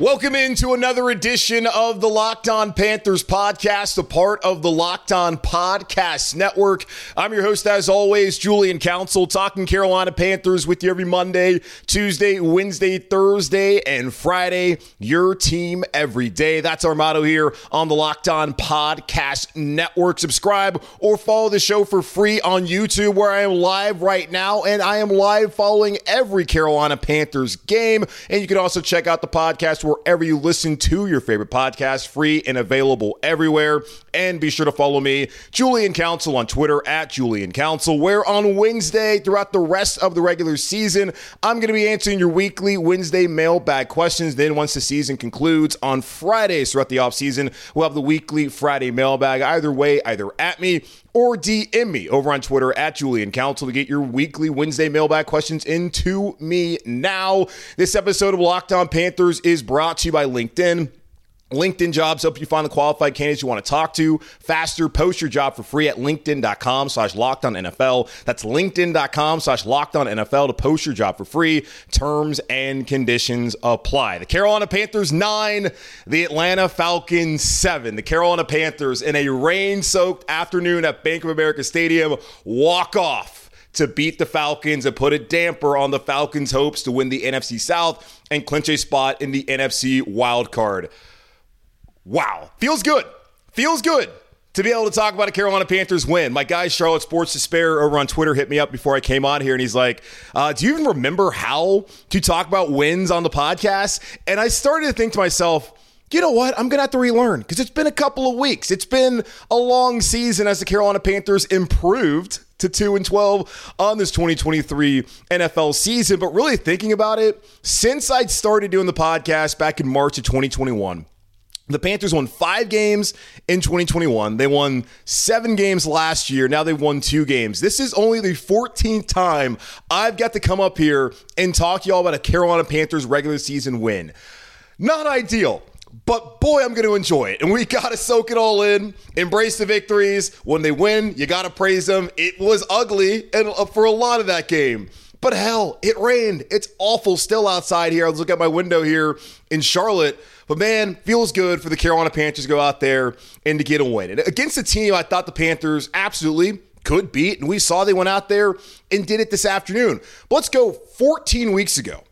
Welcome into another edition of the Locked On Panthers podcast, a part of the Locked On Podcast Network. I'm your host, as always, Julian Council, talking Carolina Panthers with you every Monday, Tuesday, Wednesday, Thursday, and Friday. Your team every day. That's our motto here on the Locked On Podcast Network. Subscribe or follow the show for free on YouTube, where I am live right now, and I am live following every Carolina Panthers game. And you can also check out the podcast wherever you listen to your favorite podcast, free and available everywhere. And be sure to follow me, Julian Council, on Twitter at Julian Council, where on Wednesday, throughout the rest of the regular season, I'm going to be answering your weekly Wednesday mailbag questions. Then, once the season concludes on Fridays throughout the offseason, we'll have the weekly Friday mailbag. Either way, either at me or DM me over on Twitter at Julian Council to get your weekly Wednesday mailbag questions into me now. This episode of Locked On Panthers is brought to you by LinkedIn. LinkedIn jobs help you find the qualified candidates you want to talk to faster. Post your job for free at LinkedIn.com slash locked on NFL. That's LinkedIn.com slash locked on NFL to post your job for free. Terms and conditions apply. The Carolina Panthers nine, the Atlanta Falcons seven. The Carolina Panthers in a rain soaked afternoon at Bank of America Stadium walk off to beat the Falcons and put a damper on the Falcons' hopes to win the NFC South and clinch a spot in the NFC wild card. Wow. Feels good. Feels good to be able to talk about a Carolina Panthers win. My guy, Charlotte Sports Despair, over on Twitter, hit me up before I came on here, and he's like, uh, Do you even remember how to talk about wins on the podcast? And I started to think to myself, you know what? I'm going to have to relearn because it's been a couple of weeks. It's been a long season as the Carolina Panthers improved to 2 and 12 on this 2023 NFL season. But really thinking about it, since I started doing the podcast back in March of 2021, the Panthers won five games in 2021. They won seven games last year. Now they've won two games. This is only the 14th time I've got to come up here and talk to y'all about a Carolina Panthers regular season win. Not ideal. But boy, I'm going to enjoy it. And we got to soak it all in, embrace the victories. When they win, you got to praise them. It was ugly and uh, for a lot of that game. But hell, it rained. It's awful still outside here. I was looking at my window here in Charlotte. But man, feels good for the Carolina Panthers to go out there and to get a win. And against a team I thought the Panthers absolutely could beat. And we saw they went out there and did it this afternoon. But let's go 14 weeks ago.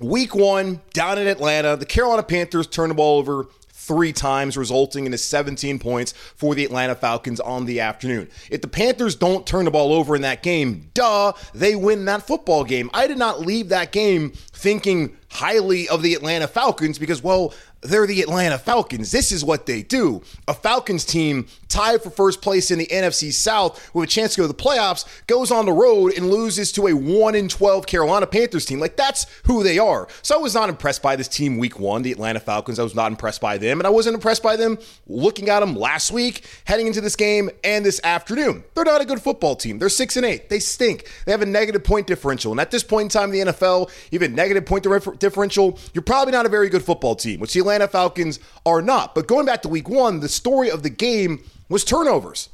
Week one, down in Atlanta, the Carolina Panthers turned the ball over three times, resulting in a 17 points for the Atlanta Falcons on the afternoon. If the Panthers don't turn the ball over in that game, duh, they win that football game. I did not leave that game thinking highly of the Atlanta Falcons because, well, they're the Atlanta Falcons. This is what they do. A Falcons team tied for first place in the NFC South with a chance to go to the playoffs goes on the road and loses to a 1 in 12 Carolina Panthers team. Like that's who they are. So I was not impressed by this team week 1, the Atlanta Falcons. I was not impressed by them and I wasn't impressed by them looking at them last week, heading into this game and this afternoon. They're not a good football team. They're 6 and 8. They stink. They have a negative point differential. And at this point in time in the NFL, even negative point differential, you're probably not a very good football team, which the Atlanta Falcons are not. But going back to week 1, the story of the game was turnovers.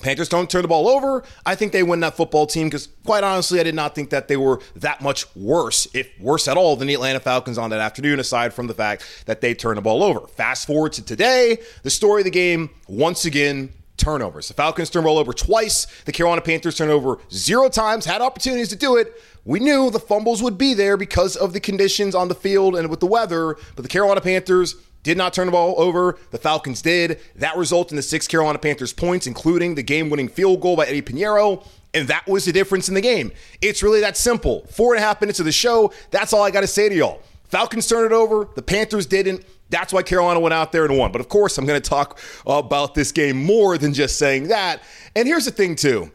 Panthers don't turn the ball over. I think they win that football team because, quite honestly, I did not think that they were that much worse, if worse at all, than the Atlanta Falcons on that afternoon, aside from the fact that they turned the ball over. Fast forward to today, the story of the game, once again, turnovers. The Falcons turn the ball over twice. The Carolina Panthers turn over zero times, had opportunities to do it. We knew the fumbles would be there because of the conditions on the field and with the weather, but the Carolina Panthers did not turn the ball over. The Falcons did. That resulted in the six Carolina Panthers points, including the game winning field goal by Eddy Piñeiro. And that was the difference in the game. It's really that simple. Four and a half minutes of the show. That's all I got to say to y'all. Falcons turned it over. The Panthers didn't. That's why Carolina went out there and won. But of course, I'm going to talk about this game more than just saying that. And here's the thing, too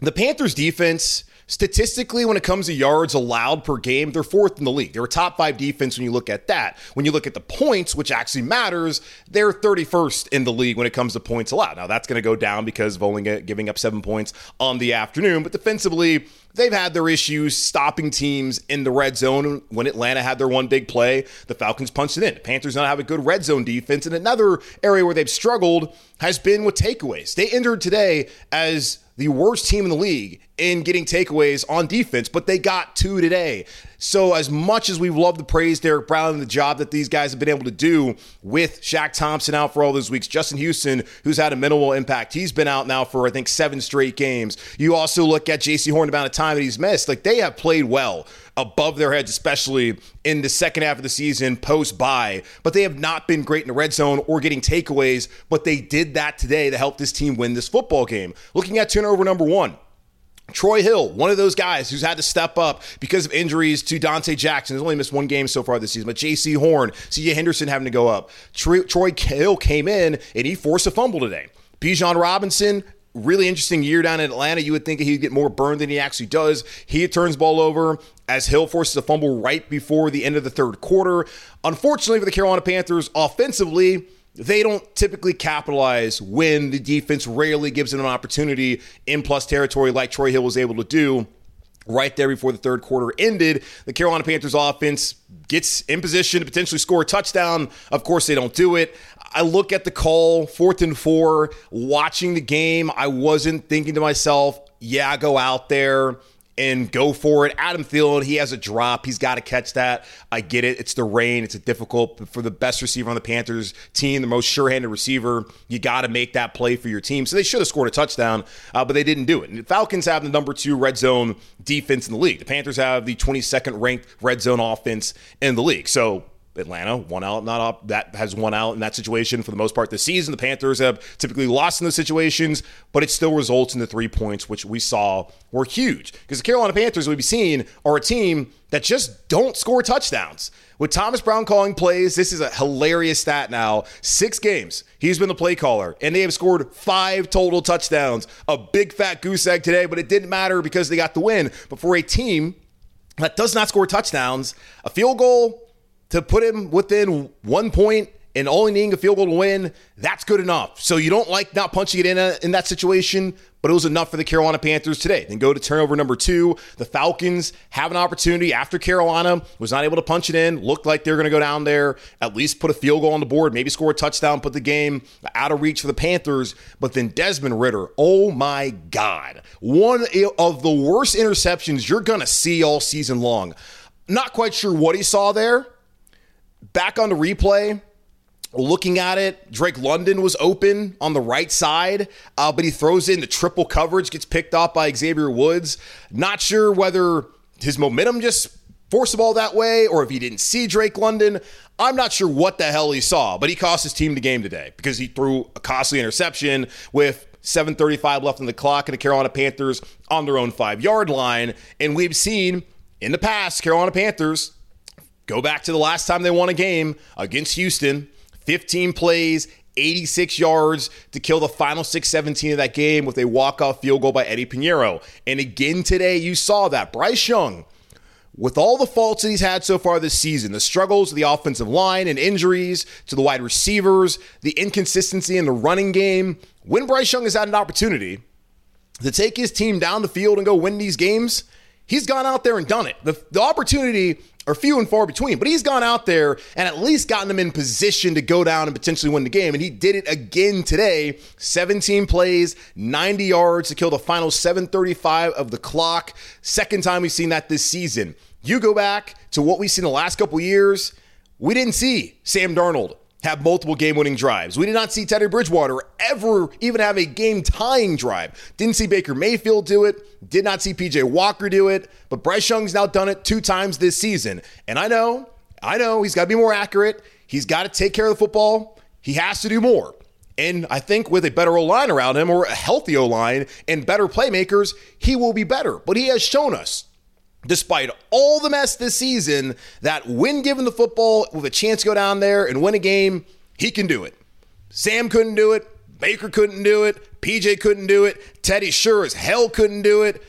the Panthers defense statistically, when it comes to yards allowed per game, they're fourth in the league. They're a top five defense when you look at that. When you look at the points, which actually matters, they're 31st in the league when it comes to points allowed. Now, that's going to go down because of only giving up seven points on the afternoon, but defensively, they've had their issues stopping teams in the red zone. When Atlanta had their one big play, the Falcons punched it in. The Panthers don't have a good red zone defense. And another area where they've struggled has been with takeaways. They entered today as the worst team in the league in getting takeaways on defense, but they got two today. So, as much as we love to praise Derrick Brown and the job that these guys have been able to do with Shaq Thompson out for all those weeks, Justin Houston, who's had a minimal impact, he's been out now for, I think, seven straight games. You also look at Jaycee Horn, the amount of time that he's missed. Like, they have played well above their heads, especially in the second half of the season post bye. But they have not been great in the red zone or getting takeaways. But they did that today to help this team win this football game. Looking at turnover number one. Troy Hill, one of those guys who's had to step up because of injuries to Donte Jackson. He's only missed one game so far this season, but Jaycee Horn, CJ Henderson having to go up. Troy, Troy Hill came in and he forced a fumble today. Bijan Robinson, really interesting year down in Atlanta. You would think he'd get more burned than he actually does. He turns ball over as Hill forces a fumble right before the end of the third quarter. Unfortunately for the Carolina Panthers, offensively, they don't typically capitalize when the defense rarely gives them an opportunity in plus territory like Troy Hill was able to do right there before the third quarter ended. The Carolina Panthers offense gets in position to potentially score a touchdown. Of course, they don't do it. I look at the call, fourth and four, watching the game. I wasn't thinking to myself, yeah, go out there and go for it. Adam Thielen, he has a drop. He's got to catch that. I get it. It's the rain. It's a difficult for the best receiver on the Panthers team, the most sure-handed receiver. You got to make that play for your team. So they should have scored a touchdown, uh, but they didn't do it. And the Falcons have the number two red zone defense in the league. The Panthers have the 22nd ranked red zone offense in the league. So Atlanta one out, not up. That has one out in that situation for the most part this season. The Panthers have typically lost in those situations, but it still results in the three points, which we saw were huge. Because the Carolina Panthers, we've seen, are a team that just don't score touchdowns. With Thomas Brown calling plays, this is a hilarious stat now. Six games, he's been the play caller, and they have scored five total touchdowns. A big fat goose egg today, but it didn't matter because they got the win. But for a team that does not score touchdowns, a field goal to put him within one point and only needing a field goal to win, that's good enough. So you don't like not punching it in a, in that situation, but it was enough for the Carolina Panthers today. Then go to turnover number two. The Falcons have an opportunity after Carolina was not able to punch it in. Looked like they're going to go down there, at least put a field goal on the board, maybe score a touchdown, put the game out of reach for the Panthers. But then Desmond Ridder, oh my God, one of the worst interceptions you're going to see all season long. Not quite sure what he saw there back on the replay, looking at it, Drake London was open on the right side, uh, but he throws in the triple coverage, gets picked off by Xavier Woods. Not sure whether his momentum just forced the ball that way or if he didn't see Drake London. I'm not sure what the hell he saw, but he cost his team the game today because he threw a costly interception with 7:35 left on the clock and the Carolina Panthers on their own 5-yard line, and we've seen in the past Carolina Panthers Go back to the last time they won a game against Houston 15 plays, 86 yards to kill the final 6 17 of that game with a walk off field goal by Eddy Piñeiro. And again today, you saw that. Bryce Young, with all the faults that he's had so far this season, the struggles of the offensive line and injuries to the wide receivers, the inconsistency in the running game, when Bryce Young has had an opportunity to take his team down the field and go win these games, he's gone out there and done it. The, the opportunity are few and far between. But he's gone out there and at least gotten them in position to go down and potentially win the game. And he did it again today 17 plays, 90 yards to kill the final 735 of the clock. Second time we've seen that this season. You go back to what we've seen the last couple years, we didn't see Sam Darnold have multiple game winning drives. We did not see Teddy Bridgewater ever even have a game tying drive. Didn't see Baker Mayfield do it. Did not see PJ Walker do it. But Bryce Young's now done it two times this season. And I know, I know he's got to be more accurate. He's got to take care of the football. He has to do more. And I think with a better O line around him or a healthy O line and better playmakers, he will be better. But he has shown us despite all the mess this season, that when given the football with a chance to go down there and win a game, he can do it. Sam couldn't do it. Baker couldn't do it. PJ couldn't do it. Teddy sure as hell couldn't do it.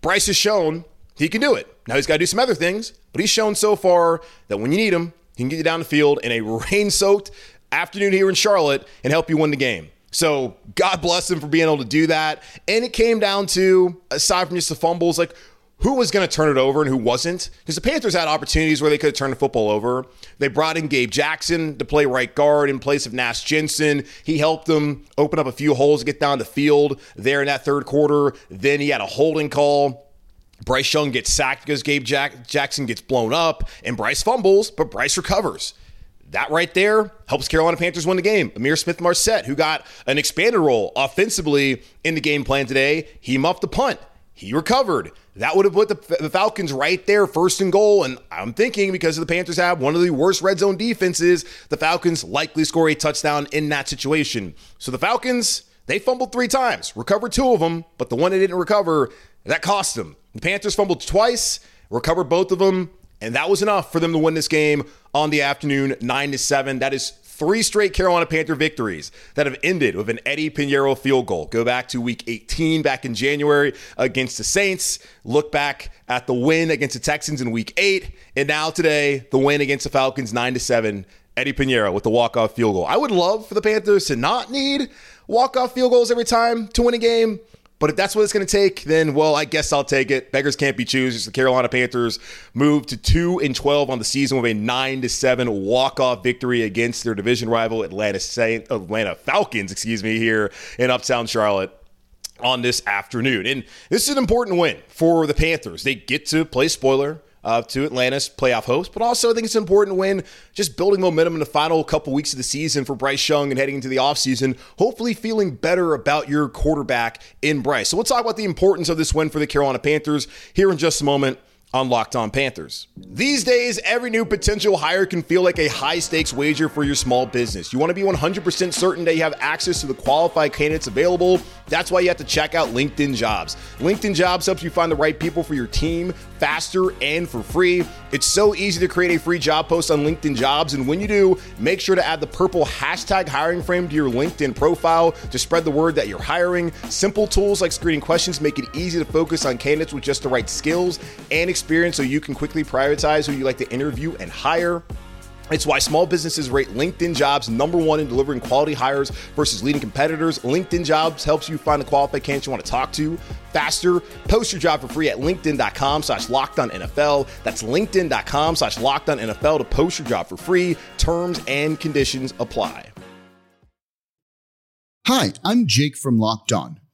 Bryce has shown he can do it. Now he's got to do some other things, but he's shown so far that when you need him, he can get you down the field in a rain soaked afternoon here in Charlotte and help you win the game. So God bless him for being able to do that. And it came down to, aside from just the fumbles, like who was going to turn it over and who wasn't. Because the Panthers had opportunities where they could have turned the football over. They brought in Gabe Jackson to play right guard in place of Nash Jensen. He helped them open up a few holes to get down the field there in that third quarter. Then he had a holding call. Bryce Young gets sacked because Gabe Jack- Jackson gets blown up, and Bryce fumbles, but Bryce recovers. That right there helps Carolina Panthers win the game. Ihmir Smith Marsette, who got an expanded role offensively in the game plan today, he muffed the punt. He recovered. That would have put the, the, Falcons right there, first and goal. And I'm thinking because the Panthers have one of the worst red zone defenses, the Falcons likely score a touchdown in that situation. So the Falcons, they fumbled three times, recovered two of them, but the one they didn't recover, that cost them. The Panthers fumbled twice, recovered both of them, and that was enough for them to win this game on the afternoon, nine to seven. That is three straight Carolina Panther victories that have ended with an Eddy Piñeiro field goal. Go back to week 18 back in January against the Saints. Look back at the win against the Texans in week eight. And now today, the win against the Falcons 9 to 7. Eddy Piñeiro with the walk-off field goal. I would love for the Panthers to not need walk-off field goals every time to win a game. But if that's what it's going to take, then well, I guess I'll take it. Beggars can't be choosers. The Carolina Panthers move to two and twelve on the season with a nine to seven walk off victory against their division rival Atlanta Saint, Atlanta Falcons, excuse me, here in Uptown Charlotte on this afternoon. And this is an important win for the Panthers. They get to play spoiler uh, to Atlanta's playoff hopes, But also, I think it's an important win, just building momentum in the final couple weeks of the season for Bryce Young and heading into the offseason, hopefully feeling better about your quarterback in Bryce. So we'll talk about the importance of this win for the Carolina Panthers here in just a moment on Locked On Panthers. These days, every new potential hire can feel like a high stakes wager for your small business. You want to be 100% certain that you have access to the qualified candidates available. That's why you have to check out LinkedIn Jobs. LinkedIn Jobs helps you find the right people for your team faster and for free. It's so easy to create a free job post on LinkedIn Jobs. And when you do, make sure to add the purple hashtag hiring frame to your LinkedIn profile to spread the word that you're hiring. Simple tools like screening questions make it easy to focus on candidates with just the right skills and experience so you can quickly prioritize who you like to interview and hire. It's why small businesses rate LinkedIn jobs number one in delivering quality hires versus leading competitors. LinkedIn jobs helps you find the qualified candidates you want to talk to faster. Post your job for free at LinkedIn.com slash locked on NFL. That's LinkedIn.com slash locked on NFL to post your job for free. Terms and conditions apply. Hi, I'm Jake from Locked On.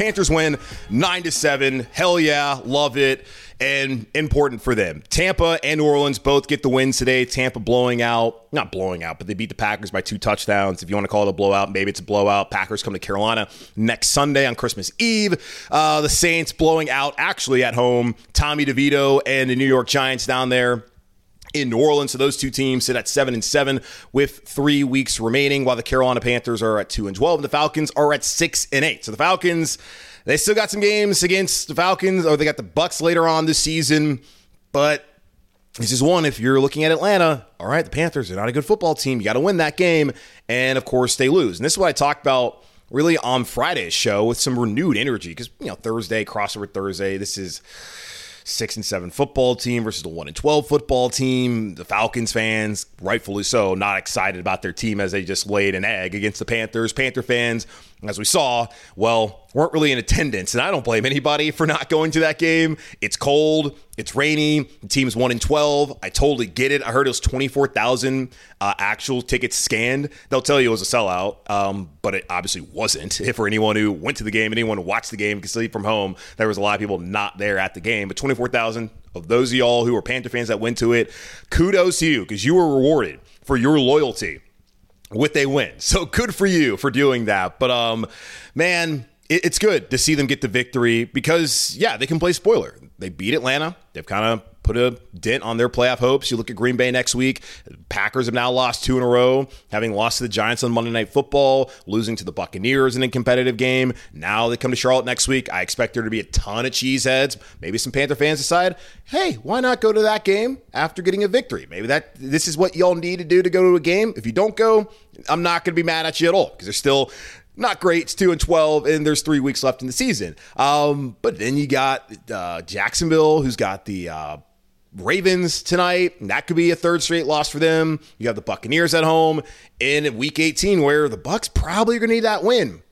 Panthers win 9 to 7. Hell yeah, love it and important for them. Tampa and New Orleans both get the wins today. Tampa blowing out, not blowing out, but they beat the Packers by two touchdowns. If you want to call it a blowout, maybe it's a blowout. Packers come to Carolina next Sunday on Christmas Eve. Uh, the Saints blowing out actually at home. Tommy DeVito and the New York Giants down there in New Orleans. So those two teams sit at seven and seven with three weeks remaining, while the Carolina Panthers are at two and twelve, and the Falcons are at six and eight. So the Falcons they still got some games against the Falcons, or they got the Bucks later on this season. But this is one. If you're looking at Atlanta, all right, the Panthers are not a good football team. You got to win that game, and of course they lose. And this is what I talked about really on Friday's show with some renewed energy because you know Thursday crossover Thursday. This is six and seven football team versus the one and twelve football team. The Falcons fans, rightfully so, not excited about their team as they just laid an egg against the Panthers. Panther fans, as we saw, well, weren't really in attendance, and I don't blame anybody for not going to that game. It's cold, it's rainy. The team's one and twelve. I totally get it. I heard it was twenty four thousand uh, actual tickets scanned. They'll tell you it was a sellout, um, but it obviously wasn't. If For anyone who went to the game, anyone who watched the game, could see from home, there was a lot of people not there at the game. But twenty four thousand of those of y'all who are Panther fans that went to it, kudos to you because you were rewarded for your loyalty with a win. So good for you for doing that. But um, man, it, it's good to see them get the victory because yeah, they can play spoiler. They beat Atlanta. They've kind of put a dent on their playoff hopes. You look at Green Bay next week. Packers have now lost two in a row, having lost to the Giants on Monday Night Football, losing to the Buccaneers in a competitive game. Now they come to Charlotte next week. I expect there to be a ton of cheeseheads. Maybe some Panther fans decide, hey, why not go to that game after getting a victory? Maybe that this is what y'all need to do to go to a game. If you don't go, I'm not going to be mad at you at all because there's still not great. It's two and twelve, and there's three weeks left in the season. Um, but then you got uh, Jacksonville, who's got the uh, Ravens tonight. That could be a third straight loss for them. You have the Buccaneers at home in Week 18, where the Bucks probably are going to need that win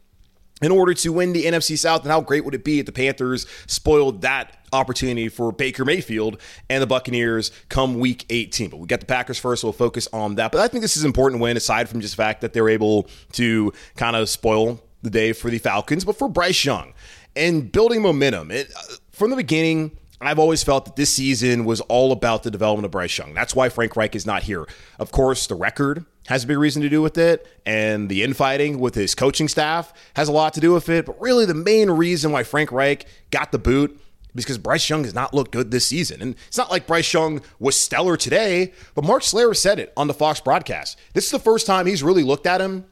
in order to win the NFC South. And how great would it be if the Panthers spoiled that opportunity for Baker Mayfield and the Buccaneers come week 18. But we got the Packers first, so we'll focus on that. But I think this is an important win, aside from just the fact that they're able to kind of spoil the day for the Falcons, but for Bryce Young and building momentum. It, uh, from the beginning, I've always felt that this season was all about the development of Bryce Young. That's why Frank Reich is not here. Of course, the record has a big reason to do with it, and the infighting with his coaching staff has a lot to do with it. But really, the main reason why Frank Reich got the boot is because Bryce Young has not looked good this season. And it's not like Bryce Young was stellar today, but Mark Schlereth said it on the Fox broadcast. This is the first time he's really looked at him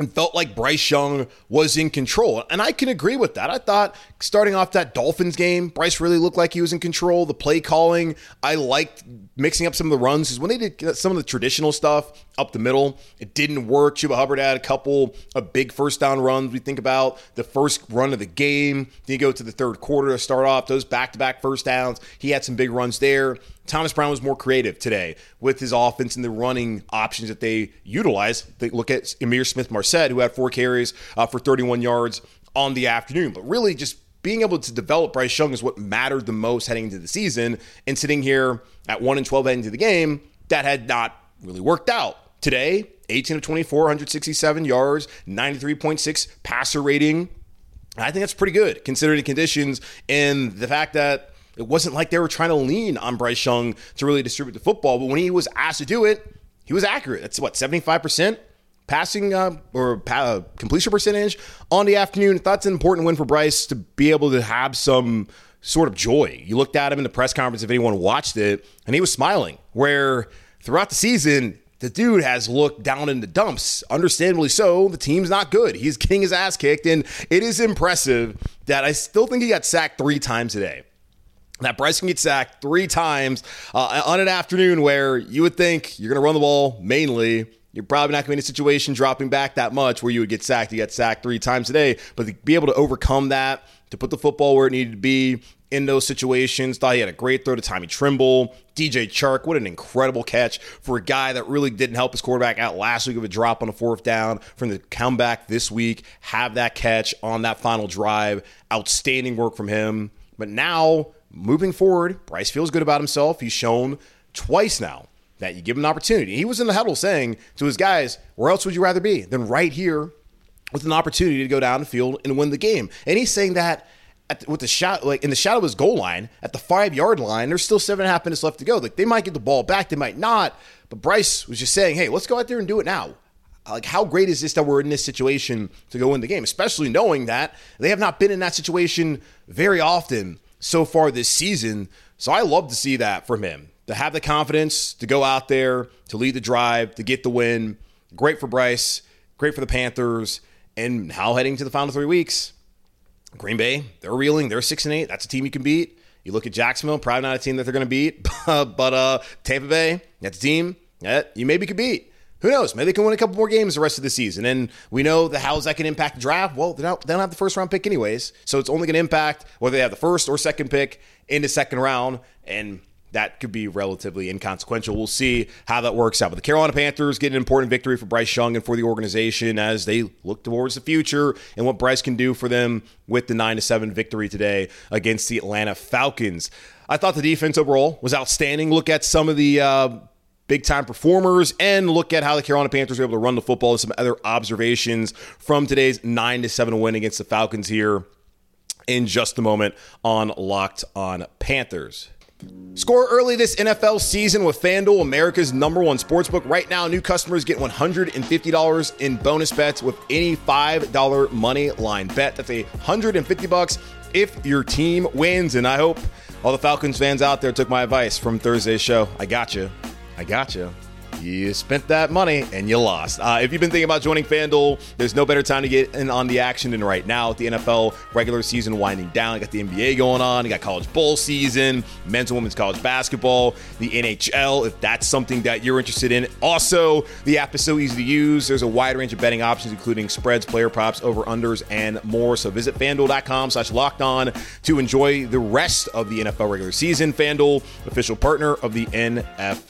and felt like Bryce Young was in control. And I can agree with that. I thought starting off that Dolphins game, Bryce really looked like he was in control. The play calling, I liked mixing up some of the runs because when they did some of the traditional stuff up the middle, it didn't work. Chuba Hubbard had a couple of big first down runs. We think about the first run of the game. Then you go to the third quarter to start off those back to back first downs. He had some big runs there. Thomas Brown was more creative today with his offense and the running options that they utilize. They look at Ihmir Smith-Marsette, who had four carries uh, for 31 yards on the afternoon. But really, just being able to develop Bryce Young is what mattered the most heading into the season. And sitting here at 1 and 12 heading into the game, that had not really worked out. Today, 18 of 24, 167 yards, 93.6 passer rating. I think that's pretty good considering the conditions and the fact that it wasn't like they were trying to lean on Bryce Young to really distribute the football, but when he was asked to do it, he was accurate. That's what, 75%? Passing uh, or uh, completion percentage on the afternoon. That's an important win for Bryce to be able to have some sort of joy. You looked at him in the press conference, if anyone watched it, and he was smiling. Where throughout the season, the dude has looked down in the dumps. Understandably so. The team's not good. He's getting his ass kicked, and it is impressive that I still think he got sacked three times today that Bryce can get sacked three times uh, on an afternoon where you would think you're going to run the ball mainly. You're probably not going to be in a situation dropping back that much where you would get sacked. You got sacked three times today, but to be able to overcome that, to put the football where it needed to be in those situations, thought he had a great throw to Tommy Tremble. DJ Chark, what an incredible catch for a guy that really didn't help his quarterback out last week of a drop on a fourth down from the comeback this week. Have that catch on that final drive. Outstanding work from him. But now moving forward, Bryce feels good about himself. He's shown twice now that you give him an opportunity. He was in the huddle saying to his guys, Where else would you rather be than right here with an opportunity to go down the field and win the game? And he's saying that the, with the shot, like in the shadow of his goal line, at the five yard line, there's still seven and a half minutes left to go. Like they might get the ball back, they might not. But Bryce was just saying, Hey, let's go out there and do it now. Like, how great is this that we're in this situation to go win the game, especially knowing that they have not been in that situation very often so far this season. So I love to see that from him to have the confidence to go out there, to lead the drive, to get the win. Great for Bryce, great for the Panthers. And now heading to the final three weeks, Green Bay, they're reeling. They're six and eight. That's a team you can beat. You look at Jacksonville, probably not a team that they're going to beat, but uh, Tampa Bay, that's a team that you maybe could beat. Who knows? Maybe they can win a couple more games the rest of the season. And we know the how's that can impact the draft. Well, they don't, they don't have the first round pick anyways, so it's only going to impact whether they have the first or second pick in the second round, and that could be relatively inconsequential. We'll see how that works out. But the Carolina Panthers get an important victory for Bryce Young and for the organization as they look towards the future and what Bryce can do for them with the nine to seven victory today against the Atlanta Falcons. I thought the defense overall was outstanding. Look at some of the uh, big time performers and look at how the Carolina Panthers were able to run the football and some other observations from today's 9 to 7 win against the Falcons here in just a moment on Locked on Panthers. Score early this NFL season with FanDuel, America's number one sportsbook. Right now, new customers get $150 in bonus bets with any $5 money line bet. That's a 150 bucks if your team wins. And I hope all the Falcons fans out there took my advice from Thursday's show. I got you. I got you. You spent that money and you lost. Uh, if you've been thinking about joining FanDuel, there's no better time to get in on the action than right now with the NFL regular season winding down. You got the NBA going on, you got college bowl season, men's and women's college basketball, the NHL, if that's something that you're interested in. Also, the app is so easy to use. There's a wide range of betting options, including spreads, player props, over unders, and more. So visit fanduel.com slash locked on to enjoy the rest of the NFL regular season. FanDuel, official partner of the NFL.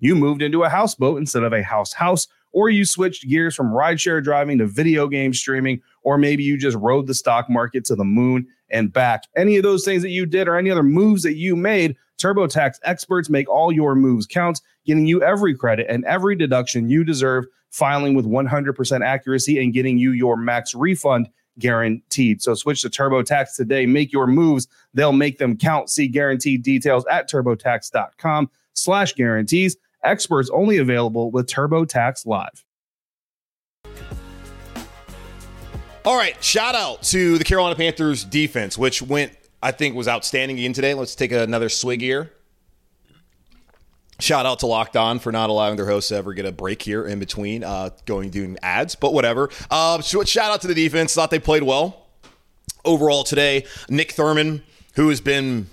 you moved into a houseboat instead of a house house, or you switched gears from rideshare driving to video game streaming, or maybe you just rode the stock market to the moon and back. Any of those things that you did or any other moves that you made, TurboTax experts make all your moves count, getting you every credit and every deduction you deserve, filing with 100% accuracy and getting you your max refund guaranteed. So switch to TurboTax today. Make your moves. They'll make them count. See guaranteed details at turbotax.com slash guarantees. Experts only available with TurboTax Live. All right, shout out to the Carolina Panthers defense, which went, I think, was outstanding again today. Let's take another swig here. Shout out to Locked On for not allowing their hosts to ever get a break here in between uh, going doing ads, but whatever. Uh, shout out to the defense. Thought they played well overall today. Nick Thurman, who has been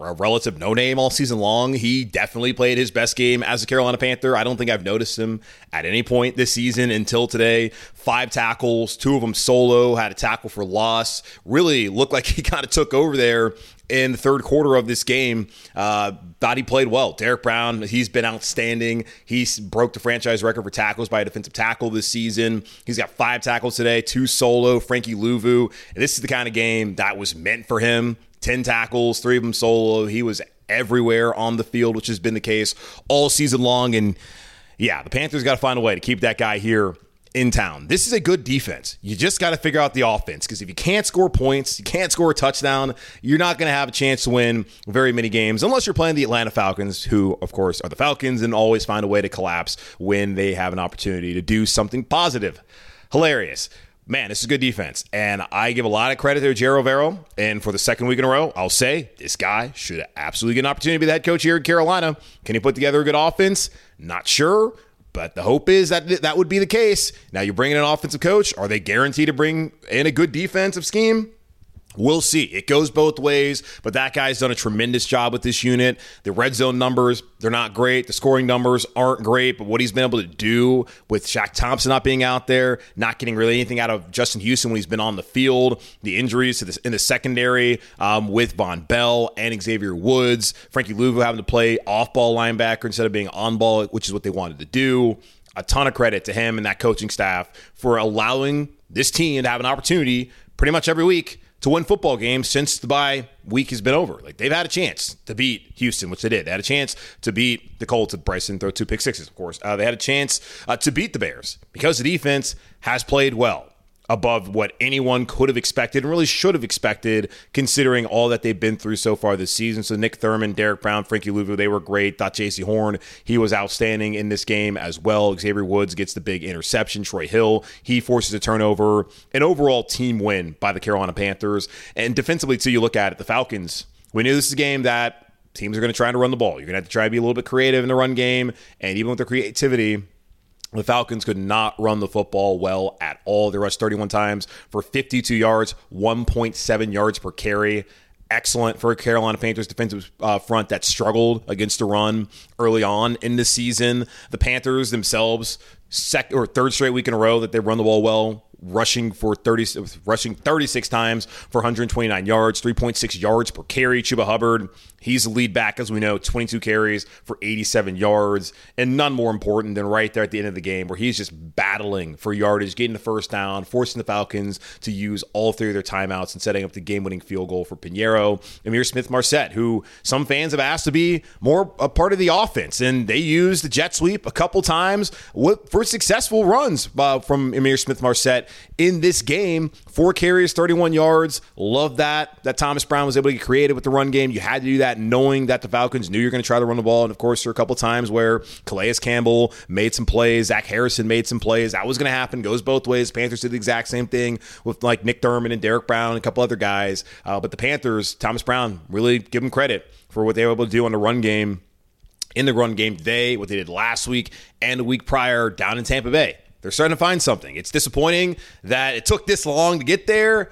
a relative no name all season long. He definitely played his best game as a Carolina Panther. I don't think I've noticed him at any point this season until today. Five tackles, two of them solo, had a tackle for loss. Really looked like he kind of took over there in the third quarter of this game. Uh, thought he played well. Derrick Brown, he's been outstanding. He's broke the franchise record for tackles by a defensive tackle this season. He's got five tackles today, two solo. Frankie Luvu. And this is the kind of game that was meant for him. 10 tackles, three of them solo. He was everywhere on the field, which has been the case all season long. And yeah, the Panthers got to find a way to keep that guy here in town. This is a good defense. You just got to figure out the offense because if you can't score points, you can't score a touchdown, you're not going to have a chance to win very many games unless you're playing the Atlanta Falcons, who, of course, are the Falcons and always find a way to collapse when they have an opportunity to do something positive. Hilarious man, this is good defense. And I give a lot of credit to Ejiro Evero. And for the second week in a row, I'll say this guy should absolutely get an opportunity to be the head coach here in Carolina. Can he put together a good offense? Not sure. But the hope is that that would be the case. Now you're bringing an offensive coach. Are they guaranteed to bring in a good defensive scheme? We'll see. It goes both ways, but that guy's done a tremendous job with this unit. The red zone numbers, they're not great. The scoring numbers aren't great, but what he's been able to do with Shaq Thompson not being out there, not getting really anything out of Justin Houston when he's been on the field, the injuries this in the secondary um, with Vonn Bell and Xavier Woods, Frankie Luvu having to play off ball linebacker instead of being on ball, which is what they wanted to do. A ton of credit to him and that coaching staff for allowing this team to have an opportunity pretty much every week to win football games since the bye week has been over. Like they've had a chance to beat Houston, which they did. They had a chance to beat the Colts. And Bryson throw two pick sixes, of course. Uh, they had a chance uh, to beat the Bears because the defense has played well. Above what anyone could have expected and really should have expected, considering all that they've been through so far this season. So Nick Thurman, Derrick Brown, Frankie Luvu, they were great. Thought Jaycee Horn, he was outstanding in this game as well. Xavier Woods gets the big interception. Troy Hill, he forces a turnover. An overall team win by the Carolina Panthers. And defensively, too, you look at it, the Falcons. We knew this is a game that teams are going to try to run the ball. You're going to have to try to be a little bit creative in the run game. And even with their creativity, the Falcons could not run the football well at all. They rushed 31 times for 52 yards, 1.7 yards per carry. Excellent for a Carolina Panthers defensive uh, front that struggled against the run early on in the season. The Panthers themselves, second or third straight week in a row that they run the ball well rushing for 30 rushing 36 times for 129 yards 3.6 yards per carry. Chuba hubbard he's the lead back as we know 22 carries for 87 yards. And none more important than right there at the end of the game where he's just battling for yardage getting the first down forcing the falcons to use all three of their timeouts and setting up the game-winning field goal for Piñeiro Ihmir Smith-Marsette who some fans have asked to be more a part of the offense and they used the jet sweep a couple times for successful runs uh, from Ihmir Smith-Marsette in this game. Four carries, 31 yards. Love that. That Thomas Brown was able to get creative with the run game. You had to do that knowing that the Falcons knew you're going to try to run the ball. And of course, there are a couple times where Calais Campbell made some plays, Zach Harrison made some plays. That was going to happen. Goes both ways. Panthers did the exact same thing with like Nick Thurman and Derrick Brown and a couple other guys. Uh, but the Panthers, Thomas Brown, really give him credit for what they were able to do on the run game in the run game today, what they did last week and the week prior down in Tampa Bay. They're starting to find something. It's disappointing that it took this long to get there,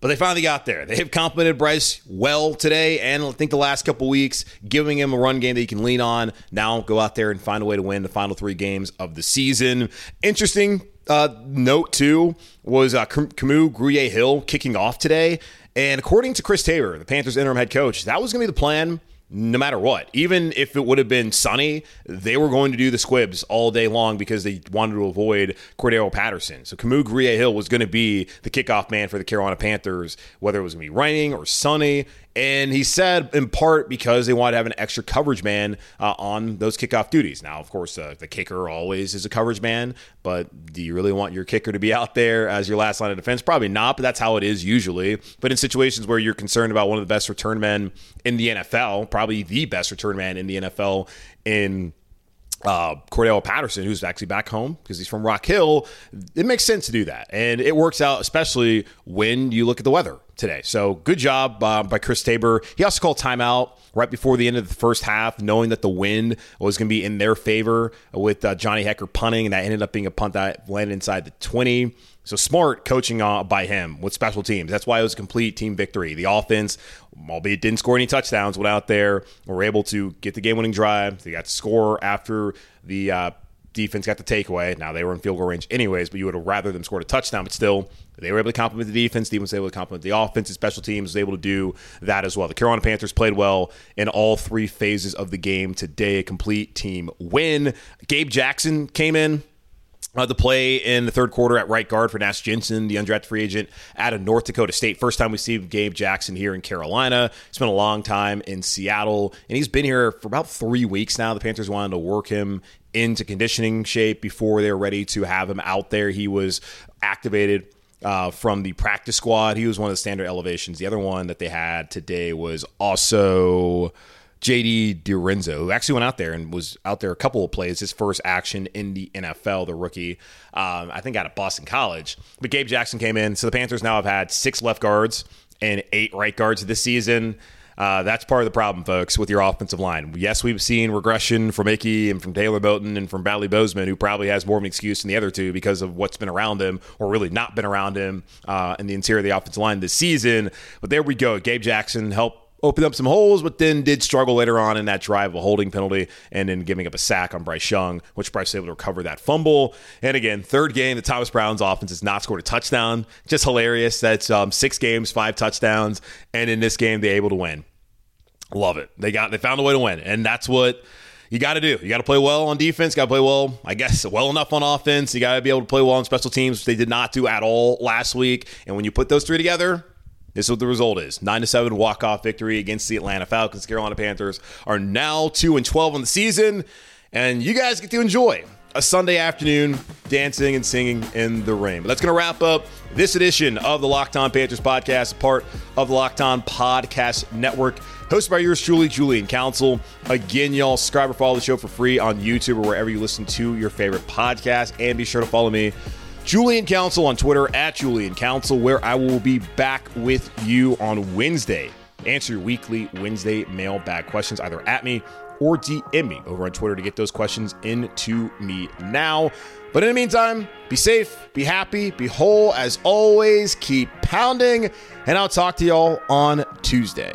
but they finally got there. They have complimented Bryce well today, and I think the last couple weeks, giving him a run game that he can lean on. Now go out there and find a way to win the final three games of the season. Interesting uh, note too was uh, Kamu Grugier Hill kicking off today, and according to Chris Tabor, the Panthers interim head coach, that was going to be the plan no matter what. Even if it would have been sunny, they were going to do the squibs all day long because they wanted to avoid Cordarrelle Patterson. So Kamu Grugier Hill was going to be the kickoff man for the Carolina Panthers, whether it was going to be raining or sunny. And he said, in part, because they wanted to have an extra coverage man uh, on those kickoff duties. Now, of course, uh, the kicker always is a coverage man, but do you really want your kicker to be out there as your last line of defense? Probably not, but that's how it is usually. But in situations where you're concerned about one of the best return men in the NFL, probably the best return man in the NFL in uh, Cordarrelle Patterson, who's actually back home because he's from Rock Hill, it makes sense to do that. And it works out, especially when you look at the weather today. So good job uh, by Chris Tabor. He also called timeout right before the end of the first half, knowing that the wind was going to be in their favor with uh, Johnny Hekker punting, and that ended up being a punt that landed inside the 20. So smart coaching uh, by him with special teams. That's why it was a complete team victory. The offense, albeit didn't score any touchdowns, went out there, were able to get the game-winning drive. They got to score after the uh, defense got the takeaway. Now they were in field goal range anyways, but you would have rather them scored a touchdown. But still, they were able to complement the defense. The defense was able to complement the offense. And special teams was able to do that as well. The Carolina Panthers played well in all three phases of the game today. A complete team win. Gabe Jackson came in uh, the play in the third quarter at right guard for Nash Jensen, the undrafted free agent out of North Dakota State. First time we see Gabe Jackson here in Carolina. Spent a long time in Seattle, and he's been here for about three weeks now. The Panthers wanted to work him into conditioning shape before they were ready to have him out there. He was activated uh, from the practice squad. He was one of the standard elevations. The other one that they had today was also JD DiRenzo, who actually went out there and was out there a couple of plays, his first action in the NFL, the rookie, um, I think out of Boston College. But Gabe Jackson came in. So the Panthers now have had six left guards and eight right guards this season. Uh, that's part of the problem, folks, with your offensive line. Yes, we've seen regression from Ickey and from Taylor Moton and from Bradley Bozeman, who probably has more of an excuse than the other two because of what's been around him, or really not been around him uh, in the interior of the offensive line this season. But there we go. Gabe Jackson helped opened up some holes, but then did struggle later on in that drive, of a holding penalty, and then giving up a sack on Bryce Young, which Bryce was able to recover that fumble. And again, third game, the Thomas Brown's offense has not scored a touchdown. Just hilarious. That's um, six games, five touchdowns, and in this game, they're able to win. Love it. They got they found a way to win, and that's what you got to do. You got to play well on defense. Got to play well, I guess, well enough on offense. You got to be able to play well on special teams, which they did not do at all last week. And when you put those three together, this is what the result is: nine to seven walk off victory against the Atlanta Falcons. Carolina Panthers are now two and twelve on the season, and you guys get to enjoy a Sunday afternoon dancing and singing in the rain. But that's going to wrap up this edition of the Locked On Panthers podcast, a part of the Locked On Podcast Network, hosted by yours truly, Julian Council. Again, y'all, subscribe or follow the show for free on YouTube or wherever you listen to your favorite podcast. And be sure to follow me, Julian Council, on Twitter at Julian Council, where I will be back with you on Wednesday. Answer your weekly Wednesday mailbag questions either at me or DM me over on Twitter to get those questions into me now. But in the meantime, be safe, be happy, be whole as always, keep pounding, and I'll talk to y'all on Tuesday.